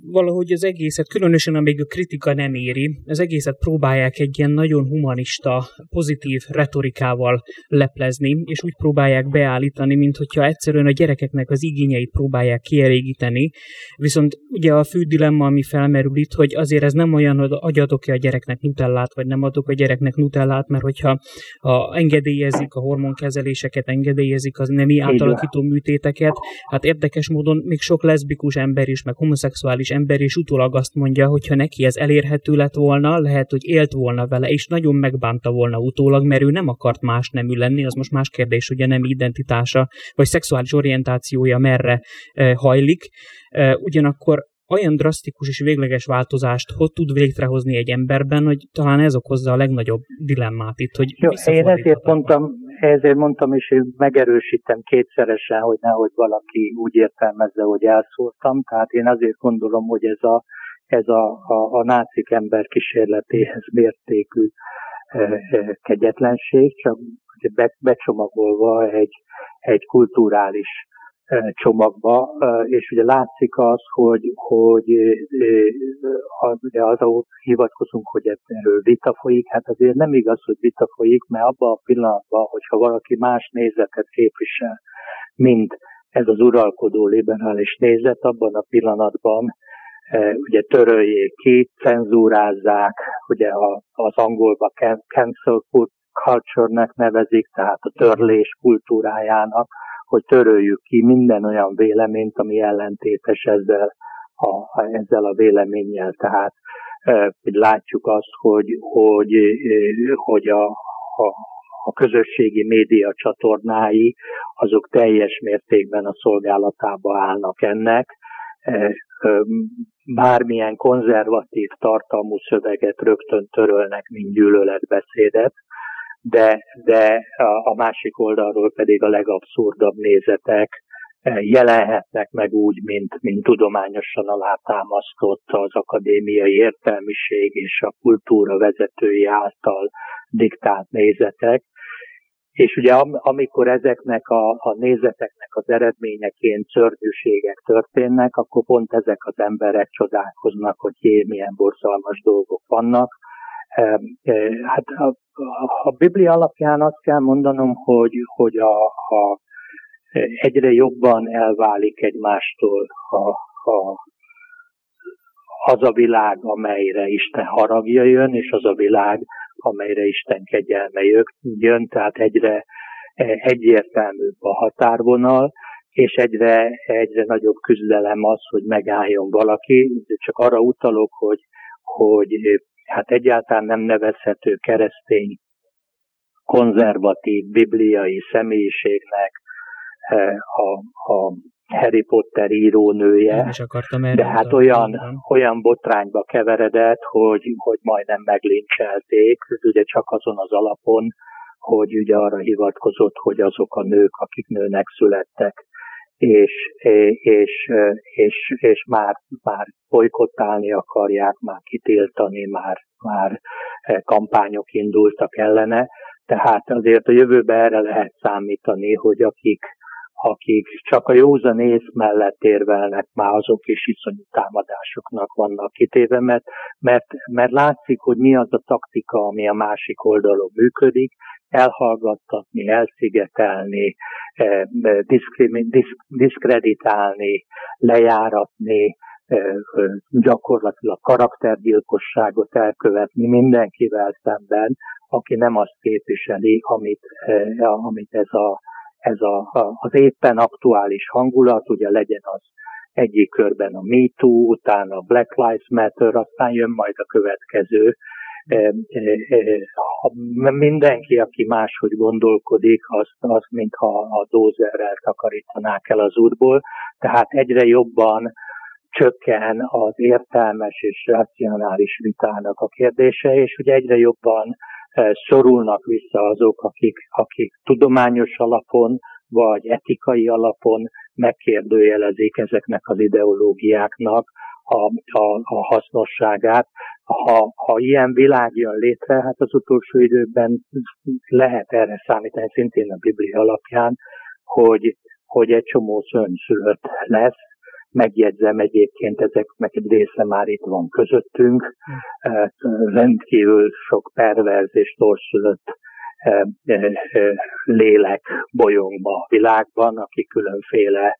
valahogy az egészet, különösen amíg a kritika nem éri, az egészet próbálják egy ilyen nagyon humanista, pozitív retorikával leplezni, és úgy próbálják beállítani, mint hogyha egyszerűen a gyerekeknek az igényeit próbálják kielégíteni. Viszont ugye a fő dilemma, ami felmerül itt, hogy azért ez nem olyan, hogy adok-e a gyereknek nutellát, vagy nem adok a gyereknek nutellát, mert hogyha ha engedélyezik a hormonkezeléseket, engedélyezik az nemi átalakító műtéteket, hát érdekes módon még sok leszbikus ember is, meg homoszexuális spirituális ember, és utólag azt mondja, hogy ha neki ez elérhető lett volna, lehet, hogy élt volna vele, és nagyon megbánta volna utólag, mert ő nem akart más nemű lenni, az most más kérdés, hogy a nem identitása, vagy szexuális orientációja merre e, hajlik. E, ugyanakkor olyan drasztikus és végleges változást hogy tud létrehozni egy emberben, hogy talán ez okozza a legnagyobb dilemmát itt, hogy Jó, én ezért mondtam, ezért mondtam, és én megerősítem kétszeresen, hogy nehogy valaki úgy értelmezze, hogy elszóltam. Tehát én azért gondolom, hogy ez a, ez a, a, a nácik ember kísérletéhez mértékű e, e, kegyetlenség, csak be, becsomagolva egy, egy kulturális csomagba, és ugye látszik az, hogy, hogy az, ahol hivatkozunk, hogy erről vita folyik, hát azért nem igaz, hogy vita folyik, mert abban a pillanatban, hogyha valaki más nézetet képvisel, mint ez az uralkodó liberális nézet, abban a pillanatban ugye töröljék ki, cenzúrázzák, ugye az angolba cancel culture-nek nevezik, tehát a törlés kultúrájának, hogy töröljük ki minden olyan véleményt, ami ellentétes ezzel a, ezzel a véleménnyel. Tehát látjuk azt, hogy, hogy, hogy a, a, a közösségi média csatornái, azok teljes mértékben a szolgálatába állnak ennek. Bármilyen konzervatív tartalmú szöveget rögtön törölnek, mint gyűlöletbeszédet, de, de a másik oldalról pedig a legabszurdabb nézetek jelenhetnek meg úgy, mint, mint tudományosan alátámasztott az akadémiai értelmiség és a kultúra vezetői által diktált nézetek. És ugye amikor ezeknek a, a nézeteknek az eredményeként szörnyűségek történnek, akkor pont ezek az emberek csodálkoznak, hogy jé, milyen borzalmas dolgok vannak. Hát a, a Biblia alapján azt kell mondanom, hogy, hogy a, a egyre jobban elválik egymástól a, a, az a világ, amelyre Isten haragja jön, és az a világ, amelyre Isten kegyelme jön, tehát egyre egyértelműbb a határvonal, és egyre, egyre nagyobb küzdelem az, hogy megálljon valaki. Csak arra utalok, hogy, hogy hát egyáltalán nem nevezhető keresztény, konzervatív, bibliai személyiségnek, a, a Harry Potter írónője, is akartam de hát olyan, olyan botrányba keveredett, hogy, hogy majdnem meglincselték, ugye csak azon az alapon, hogy ugye arra hivatkozott, hogy azok a nők, akik nőnek születtek, és, és, és, és már, már bolykottálni akarják, már kitiltani, már, már kampányok indultak ellene. Tehát azért a jövőben erre lehet számítani, hogy akik, akik csak a józan ész mellett érvelnek, már azok is iszonyú támadásoknak vannak kitéve, mert, mert, mert látszik, hogy mi az a taktika, ami a másik oldalon működik, elhallgattatni, elszigetelni, eh, diszkreditálni, lejáratni, eh, gyakorlatilag karaktergyilkosságot elkövetni mindenkivel szemben, aki nem azt képviseli, amit, eh, amit ez a ez a, a, az éppen aktuális hangulat, ugye legyen az egyik körben a MeToo, utána a Black Lives Matter, aztán jön majd a következő. E, e, e, mindenki, aki máshogy gondolkodik, az, az mintha a dózerrel takarítanák el az útból, tehát egyre jobban csökken az értelmes és racionális vitának a kérdése, és ugye egyre jobban szorulnak vissza azok, akik, akik tudományos alapon vagy etikai alapon megkérdőjelezik ezeknek az ideológiáknak a, a, a hasznosságát. Ha, ha ilyen világ jön létre, hát az utolsó időben lehet erre számítani, szintén a Biblia alapján, hogy, hogy egy csomó szörnyszülött lesz, Megjegyzem egyébként, ezeknek egy része már itt van közöttünk. Rendkívül sok perverz és torszülött lélek bolyongba a világban, akik különféle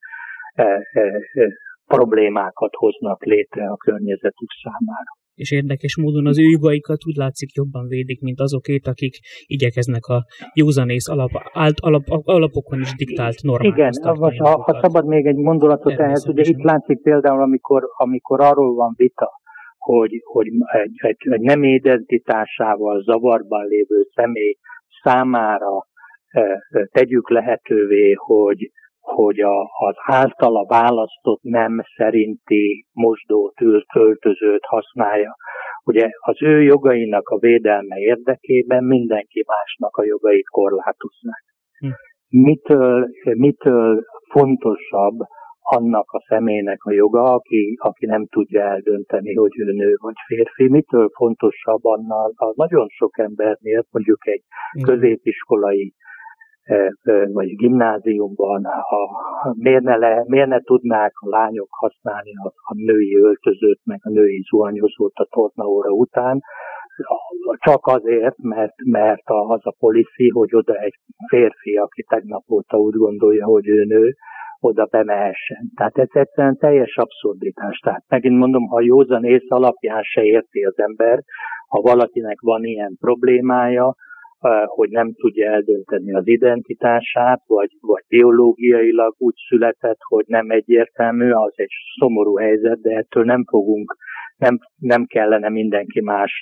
problémákat hoznak létre a környezetük számára és érdekes módon az ő jogaikat úgy látszik jobban védik, mint azokét, akik igyekeznek a józanész alap, alt, alap, alapokon is diktált normákat Igen, ha, ha, ha szabad még egy gondolatot ehhez, ugye itt látszik például, amikor, amikor arról van vita, hogy, hogy egy, egy, egy nem identitásával zavarban lévő személy számára e, tegyük lehetővé, hogy, hogy a, az általa választott nem szerinti mosdót, költözőt használja. Ugye az ő jogainak a védelme érdekében mindenki másnak a jogait korlátozzák. Hm. Mitől, mitől fontosabb annak a személynek a joga, aki, aki nem tudja eldönteni, hogy ő nő vagy férfi. Mitől fontosabb annál a nagyon sok embernél, mondjuk egy középiskolai vagy gimnáziumban, ha, miért, ne le, miért ne tudnák a lányok használni a, a női öltözőt, meg a női zuhanyozót a tornaóra után, csak azért, mert, mert az a policy, hogy oda egy férfi, aki tegnap óta úgy gondolja, hogy ő nő, oda bemehessen. Tehát ez egyszerűen teljes abszurditás. Tehát megint mondom, ha józan ész alapján se érti az ember, ha valakinek van ilyen problémája, hogy nem tudja eldönteni az identitását, vagy, vagy biológiailag úgy született, hogy nem egyértelmű, az egy szomorú helyzet, de ettől nem fogunk, nem, nem kellene mindenki más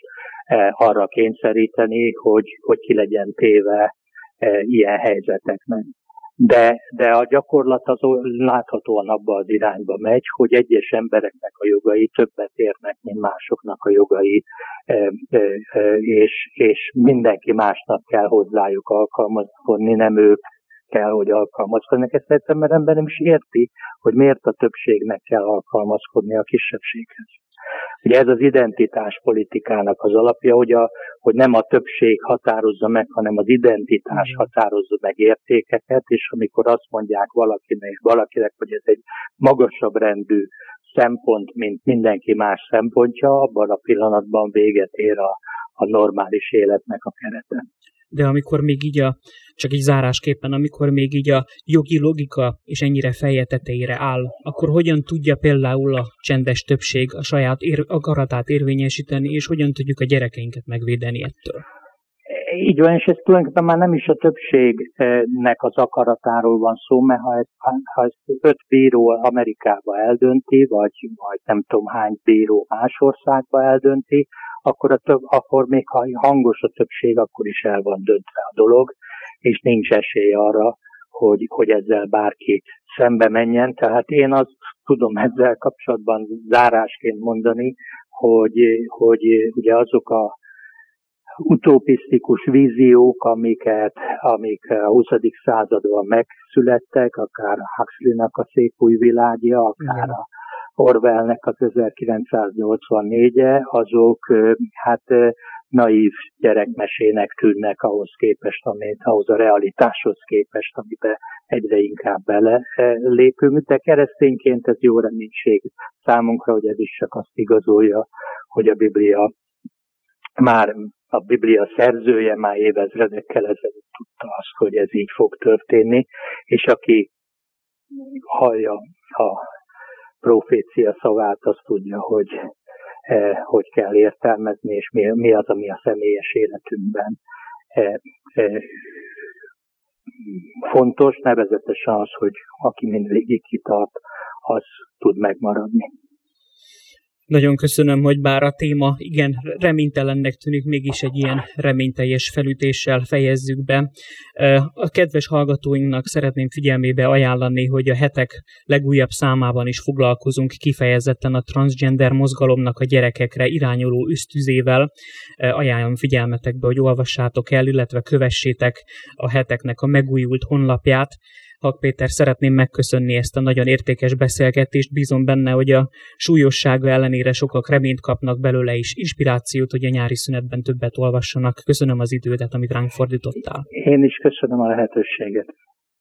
arra kényszeríteni, hogy, hogy ki legyen téve ilyen helyzeteknek. De, de a gyakorlat az láthatóan abba az irányba megy, hogy egyes embereknek a jogai többet érnek, mint másoknak a jogai, és, és mindenki másnak kell hozzájuk alkalmazkodni, nem ők kell, hogy alkalmazkodnak. Ezt egyszerűen ember nem is érti, hogy miért a többségnek kell alkalmazkodni a kisebbséghez. Ugye ez az identitás politikának az alapja, hogy, a, hogy nem a többség határozza meg, hanem az identitás határozza meg értékeket, és amikor azt mondják valakinek, valakinek, hogy ez egy magasabb rendű szempont, mint mindenki más szempontja, abban a pillanatban véget ér a, a normális életnek a kerete de amikor még így a, csak így zárásképpen, amikor még így a jogi logika és ennyire feje tetejére áll, akkor hogyan tudja például a csendes többség a saját ér, akaratát érvényesíteni, és hogyan tudjuk a gyerekeinket megvédeni ettől? Így van, és ez tulajdonképpen már nem is a többségnek az akaratáról van szó, mert ha ezt, ha ezt öt bíró Amerikába eldönti, vagy, vagy nem tudom hány bíró más országba eldönti, akkor, a több, akkor még ha hangos a többség, akkor is el van döntve a dolog, és nincs esély arra, hogy, hogy ezzel bárki szembe menjen. Tehát én azt tudom ezzel kapcsolatban zárásként mondani, hogy, hogy ugye azok a utopisztikus víziók, amiket, amik a 20. században megszülettek, akár Huxley-nak a szép új világja, akár a Orwellnek az 1984-e, azok hát naív gyerekmesének tűnnek ahhoz képest, amit, ahhoz a realitáshoz képest, amiben egyre inkább bele lépünk, de keresztényként ez jó reménység számunkra, hogy ez is csak azt igazolja, hogy a Biblia már a Biblia szerzője már évezredekkel ezelőtt tudta azt, hogy ez így fog történni, és aki hallja a profécia szavát, az tudja, hogy eh, hogy kell értelmezni, és mi, mi az, ami a személyes életünkben eh, eh, fontos, nevezetesen az, hogy aki mindvégig kitart, az tud megmaradni. Nagyon köszönöm, hogy bár a téma igen reménytelennek tűnik, mégis egy ilyen reményteljes felütéssel fejezzük be. A kedves hallgatóinknak szeretném figyelmébe ajánlani, hogy a hetek legújabb számában is foglalkozunk kifejezetten a transgender mozgalomnak a gyerekekre irányuló üsztüzével. Ajánlom figyelmetekbe, hogy olvassátok el, illetve kövessétek a heteknek a megújult honlapját, Hak Péter, szeretném megköszönni ezt a nagyon értékes beszélgetést. Bízom benne, hogy a súlyossága ellenére sokak reményt kapnak belőle is, inspirációt, hogy a nyári szünetben többet olvassanak. Köszönöm az idődet, amit ránk fordítottál. Én is köszönöm a lehetőséget.